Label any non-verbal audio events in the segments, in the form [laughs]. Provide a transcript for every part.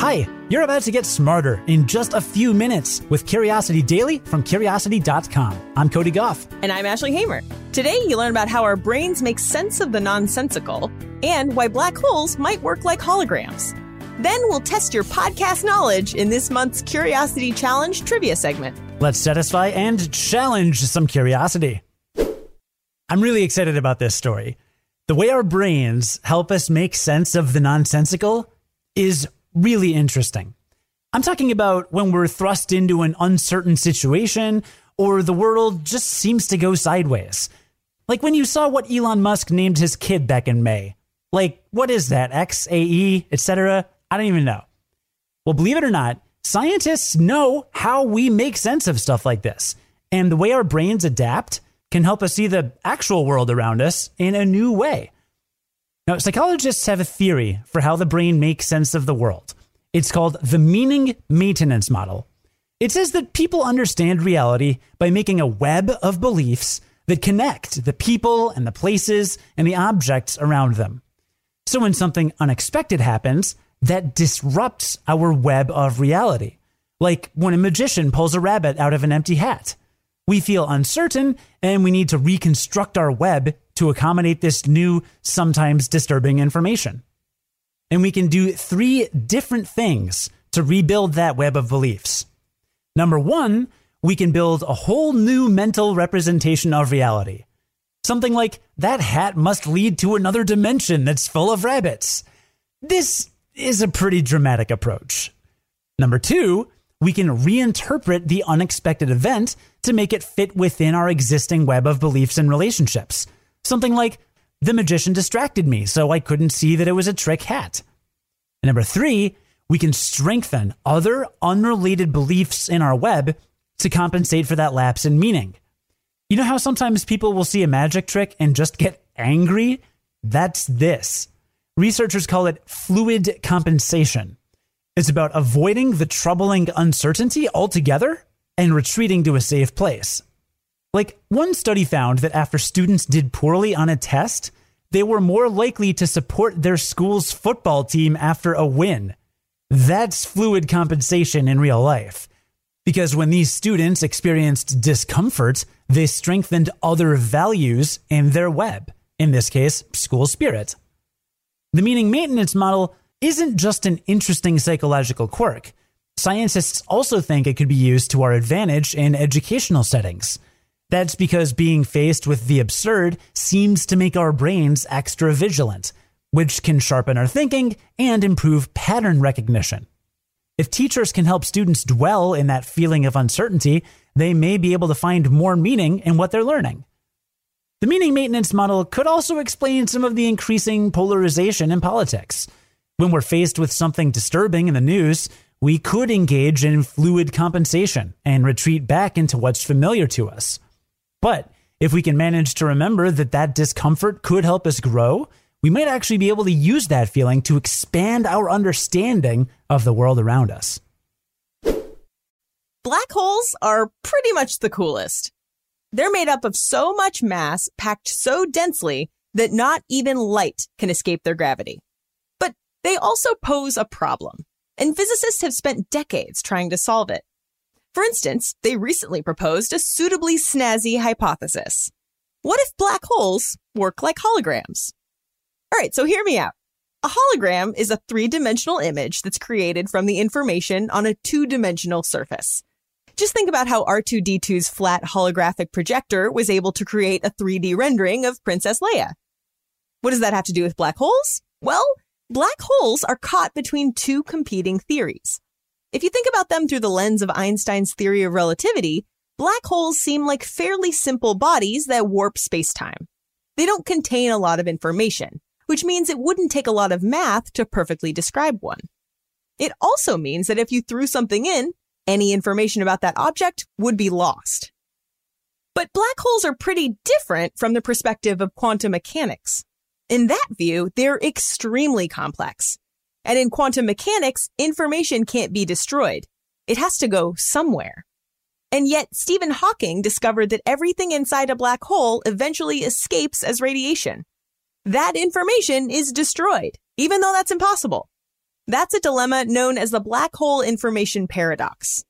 Hi, you're about to get smarter in just a few minutes with Curiosity Daily from Curiosity.com. I'm Cody Goff. And I'm Ashley Hamer. Today, you learn about how our brains make sense of the nonsensical and why black holes might work like holograms. Then we'll test your podcast knowledge in this month's Curiosity Challenge trivia segment. Let's satisfy and challenge some curiosity. I'm really excited about this story. The way our brains help us make sense of the nonsensical is really interesting. I'm talking about when we're thrust into an uncertain situation or the world just seems to go sideways. Like when you saw what Elon Musk named his kid back in May. Like, what is that? XAE, etc.? I don't even know. Well, believe it or not, scientists know how we make sense of stuff like this. And the way our brains adapt can help us see the actual world around us in a new way. Now, psychologists have a theory for how the brain makes sense of the world. It's called the meaning maintenance model. It says that people understand reality by making a web of beliefs that connect the people and the places and the objects around them. So when something unexpected happens, that disrupts our web of reality. Like when a magician pulls a rabbit out of an empty hat. We feel uncertain and we need to reconstruct our web to accommodate this new, sometimes disturbing information. And we can do three different things to rebuild that web of beliefs. Number one, we can build a whole new mental representation of reality. Something like, that hat must lead to another dimension that's full of rabbits. This is a pretty dramatic approach. Number two, we can reinterpret the unexpected event to make it fit within our existing web of beliefs and relationships. Something like, the magician distracted me, so I couldn't see that it was a trick hat. And number three, we can strengthen other unrelated beliefs in our web to compensate for that lapse in meaning. You know how sometimes people will see a magic trick and just get angry? That's this. Researchers call it fluid compensation. It's about avoiding the troubling uncertainty altogether and retreating to a safe place. Like, one study found that after students did poorly on a test, they were more likely to support their school's football team after a win. That's fluid compensation in real life. Because when these students experienced discomfort, they strengthened other values in their web, in this case, school spirit. The meaning maintenance model isn't just an interesting psychological quirk. Scientists also think it could be used to our advantage in educational settings. That's because being faced with the absurd seems to make our brains extra vigilant, which can sharpen our thinking and improve pattern recognition. If teachers can help students dwell in that feeling of uncertainty, they may be able to find more meaning in what they're learning. The meaning maintenance model could also explain some of the increasing polarization in politics. When we're faced with something disturbing in the news, we could engage in fluid compensation and retreat back into what's familiar to us. But if we can manage to remember that that discomfort could help us grow, we might actually be able to use that feeling to expand our understanding of the world around us. Black holes are pretty much the coolest. They're made up of so much mass packed so densely that not even light can escape their gravity. They also pose a problem, and physicists have spent decades trying to solve it. For instance, they recently proposed a suitably snazzy hypothesis. What if black holes work like holograms? All right, so hear me out. A hologram is a three dimensional image that's created from the information on a two dimensional surface. Just think about how R2D2's flat holographic projector was able to create a 3D rendering of Princess Leia. What does that have to do with black holes? Well, black holes are caught between two competing theories. If you think about them through the lens of Einstein's theory of relativity, black holes seem like fairly simple bodies that warp spacetime. They don't contain a lot of information, which means it wouldn't take a lot of math to perfectly describe one. It also means that if you threw something in, any information about that object would be lost. But black holes are pretty different from the perspective of quantum mechanics. In that view, they're extremely complex. And in quantum mechanics, information can't be destroyed. It has to go somewhere. And yet, Stephen Hawking discovered that everything inside a black hole eventually escapes as radiation. That information is destroyed, even though that's impossible. That's a dilemma known as the black hole information paradox.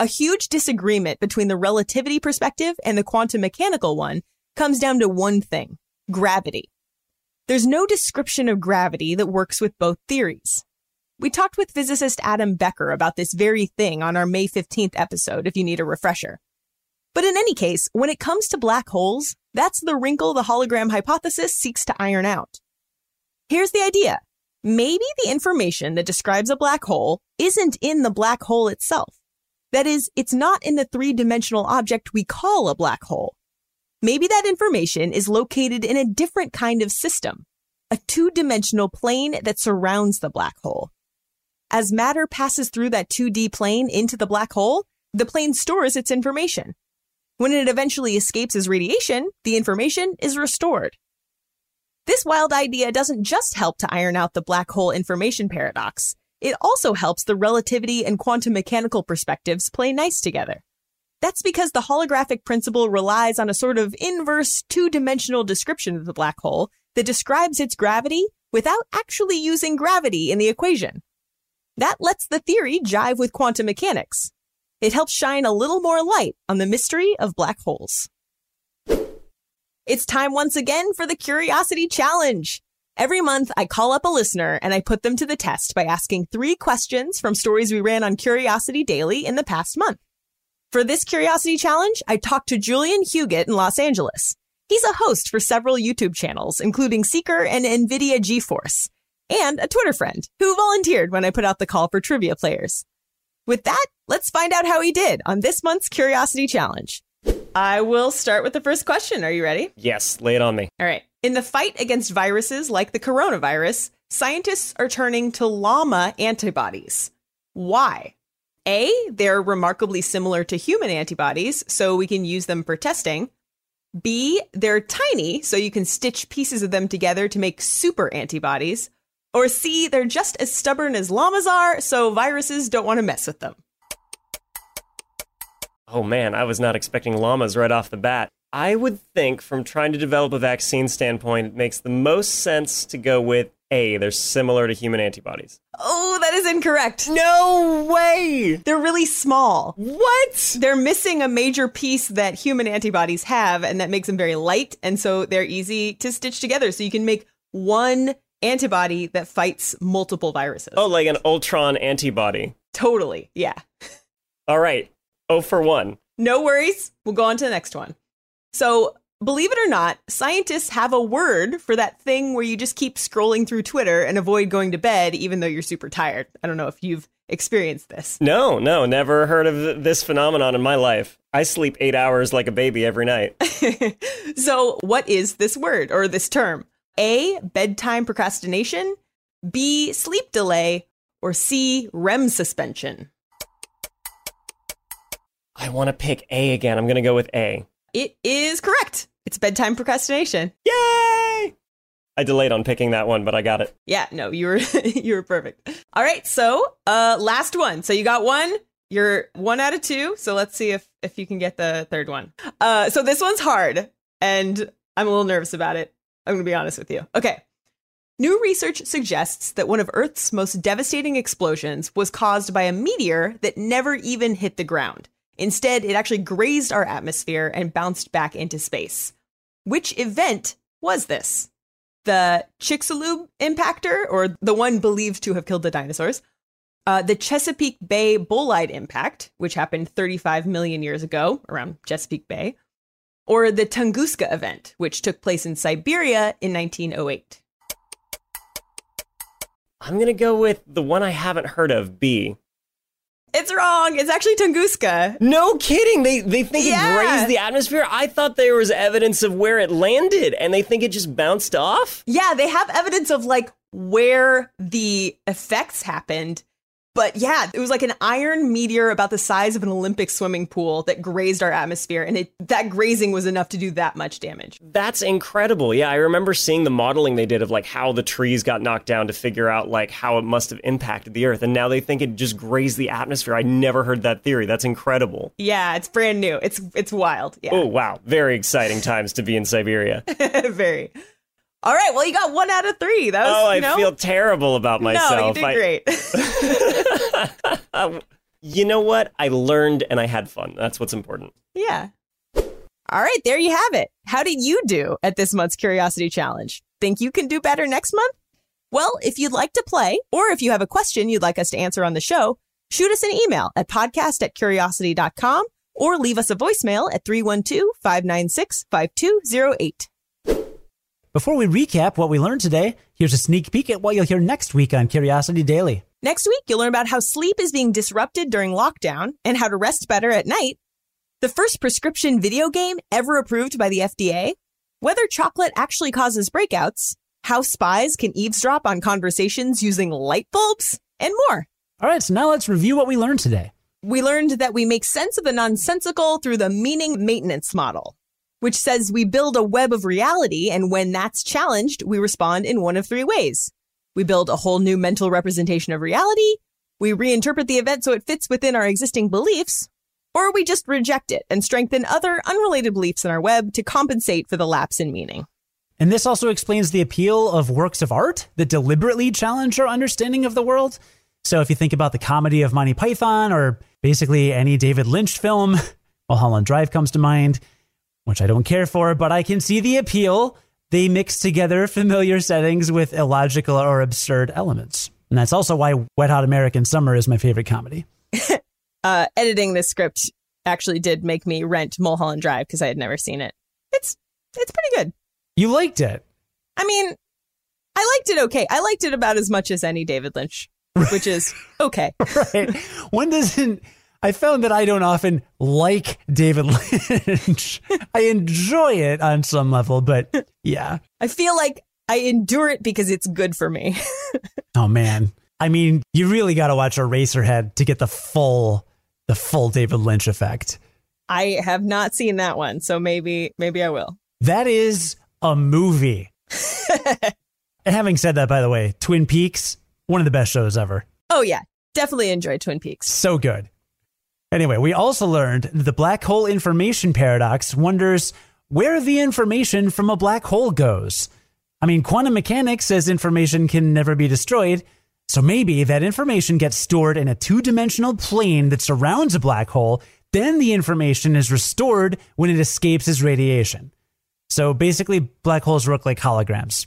A huge disagreement between the relativity perspective and the quantum mechanical one comes down to one thing gravity. There's no description of gravity that works with both theories. We talked with physicist Adam Becker about this very thing on our May 15th episode, if you need a refresher. But in any case, when it comes to black holes, that's the wrinkle the hologram hypothesis seeks to iron out. Here's the idea. Maybe the information that describes a black hole isn't in the black hole itself. That is, it's not in the three dimensional object we call a black hole. Maybe that information is located in a different kind of system, a two dimensional plane that surrounds the black hole. As matter passes through that 2D plane into the black hole, the plane stores its information. When it eventually escapes as radiation, the information is restored. This wild idea doesn't just help to iron out the black hole information paradox. It also helps the relativity and quantum mechanical perspectives play nice together. That's because the holographic principle relies on a sort of inverse two dimensional description of the black hole that describes its gravity without actually using gravity in the equation. That lets the theory jive with quantum mechanics. It helps shine a little more light on the mystery of black holes. It's time once again for the Curiosity Challenge. Every month, I call up a listener and I put them to the test by asking three questions from stories we ran on Curiosity Daily in the past month. For this curiosity challenge, I talked to Julian Huguet in Los Angeles. He's a host for several YouTube channels, including Seeker and NVIDIA GeForce, and a Twitter friend who volunteered when I put out the call for trivia players. With that, let's find out how he did on this month's Curiosity Challenge. I will start with the first question. Are you ready? Yes, lay it on me. All right. In the fight against viruses like the coronavirus, scientists are turning to llama antibodies. Why? A, they're remarkably similar to human antibodies, so we can use them for testing. B, they're tiny, so you can stitch pieces of them together to make super antibodies. Or C, they're just as stubborn as llamas are, so viruses don't want to mess with them. Oh man, I was not expecting llamas right off the bat. I would think, from trying to develop a vaccine standpoint, it makes the most sense to go with A. They're similar to human antibodies. Oh, that is incorrect. No way! They're really small. What? They're missing a major piece that human antibodies have, and that makes them very light, and so they're easy to stitch together. So you can make one antibody that fights multiple viruses. Oh, like an Ultron antibody. Totally. Yeah. All right. Oh for 1. No worries. We'll go on to the next one. So, believe it or not, scientists have a word for that thing where you just keep scrolling through Twitter and avoid going to bed even though you're super tired. I don't know if you've experienced this. No, no, never heard of this phenomenon in my life. I sleep eight hours like a baby every night. [laughs] so, what is this word or this term? A, bedtime procrastination, B, sleep delay, or C, REM suspension? I want to pick A again. I'm going to go with A. It is correct. It's bedtime procrastination. Yay! I delayed on picking that one, but I got it. Yeah, no, you were [laughs] you were perfect. All right, so uh last one. So you got one. You're one out of two. So let's see if if you can get the third one. Uh so this one's hard and I'm a little nervous about it. I'm going to be honest with you. Okay. New research suggests that one of Earth's most devastating explosions was caused by a meteor that never even hit the ground. Instead, it actually grazed our atmosphere and bounced back into space. Which event was this? The Chicxulub impactor, or the one believed to have killed the dinosaurs, uh, the Chesapeake Bay bolide impact, which happened 35 million years ago around Chesapeake Bay, or the Tunguska event, which took place in Siberia in 1908. I'm going to go with the one I haven't heard of, B. It's wrong. It's actually Tunguska. No kidding. They they think Yeah. it grazed the atmosphere. I thought there was evidence of where it landed, and they think it just bounced off. Yeah, they have evidence of like where the effects happened. But yeah, it was like an iron meteor about the size of an Olympic swimming pool that grazed our atmosphere, and it that grazing was enough to do that much damage. That's incredible. Yeah, I remember seeing the modeling they did of like how the trees got knocked down to figure out like how it must have impacted the earth, and now they think it just grazed the atmosphere. I never heard that theory. That's incredible. Yeah, it's brand new. It's it's wild. Yeah. Oh wow, very exciting times to be in Siberia. [laughs] Very. All right. Well, you got one out of three. That was, oh, I you know, feel terrible about myself. No, you did I- great. [laughs] [laughs] You know what? I learned and I had fun. That's what's important. yeah. All right. There you have it. How did you do at this month's Curiosity Challenge? Think you can do better next month? Well, if you'd like to play, or if you have a question you'd like us to answer on the show, shoot us an email at podcast at curiosity.com or leave us a voicemail at 312 596 5208. Before we recap what we learned today, here's a sneak peek at what you'll hear next week on Curiosity Daily. Next week, you'll learn about how sleep is being disrupted during lockdown and how to rest better at night, the first prescription video game ever approved by the FDA, whether chocolate actually causes breakouts, how spies can eavesdrop on conversations using light bulbs, and more. All right, so now let's review what we learned today. We learned that we make sense of the nonsensical through the meaning maintenance model, which says we build a web of reality, and when that's challenged, we respond in one of three ways. We build a whole new mental representation of reality, we reinterpret the event so it fits within our existing beliefs, or we just reject it and strengthen other unrelated beliefs in our web to compensate for the lapse in meaning. And this also explains the appeal of works of art that deliberately challenge our understanding of the world. So if you think about the comedy of Monty Python or basically any David Lynch film, [laughs] Mulholland Drive comes to mind, which I don't care for, but I can see the appeal. They mix together familiar settings with illogical or absurd elements. And that's also why Wet Hot American Summer is my favorite comedy. [laughs] Uh, editing this script actually did make me rent Mulholland Drive because I had never seen it. It's it's pretty good. You liked it. I mean, I liked it okay. I liked it about as much as any David Lynch, which is [laughs] okay. right? One doesn't. I found that I don't often like David Lynch. [laughs] I enjoy it on some level, but yeah. I feel like I endure it because it's good for me. [laughs] Oh man. I mean, you really got to watch Eraserhead to get the full, the full David Lynch effect. I have not seen that one, so maybe maybe I will. That is a movie. [laughs] and having said that, by the way, Twin Peaks, one of the best shows ever. Oh yeah, definitely enjoy Twin Peaks. So good. Anyway, we also learned that the black hole information paradox wonders where the information from a black hole goes. I mean, quantum mechanics says information can never be destroyed, so maybe that information gets stored in a two dimensional plane that surrounds a black hole, then the information is restored when it escapes as radiation. So basically, black holes work like holograms.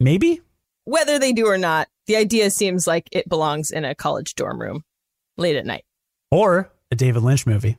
Maybe? Whether they do or not, the idea seems like it belongs in a college dorm room late at night. or a David Lynch movie.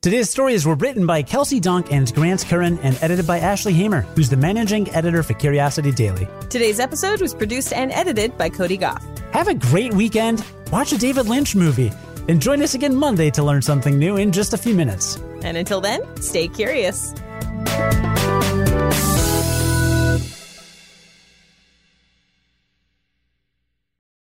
Today's stories were written by Kelsey Donk and Grant Currin and edited by Ashley Hamer, who's the managing editor for Curiosity Daily. Today's episode was produced and edited by Cody Goff. Have a great weekend. Watch a David Lynch movie. And join us again Monday to learn something new in just a few minutes. And until then, stay curious.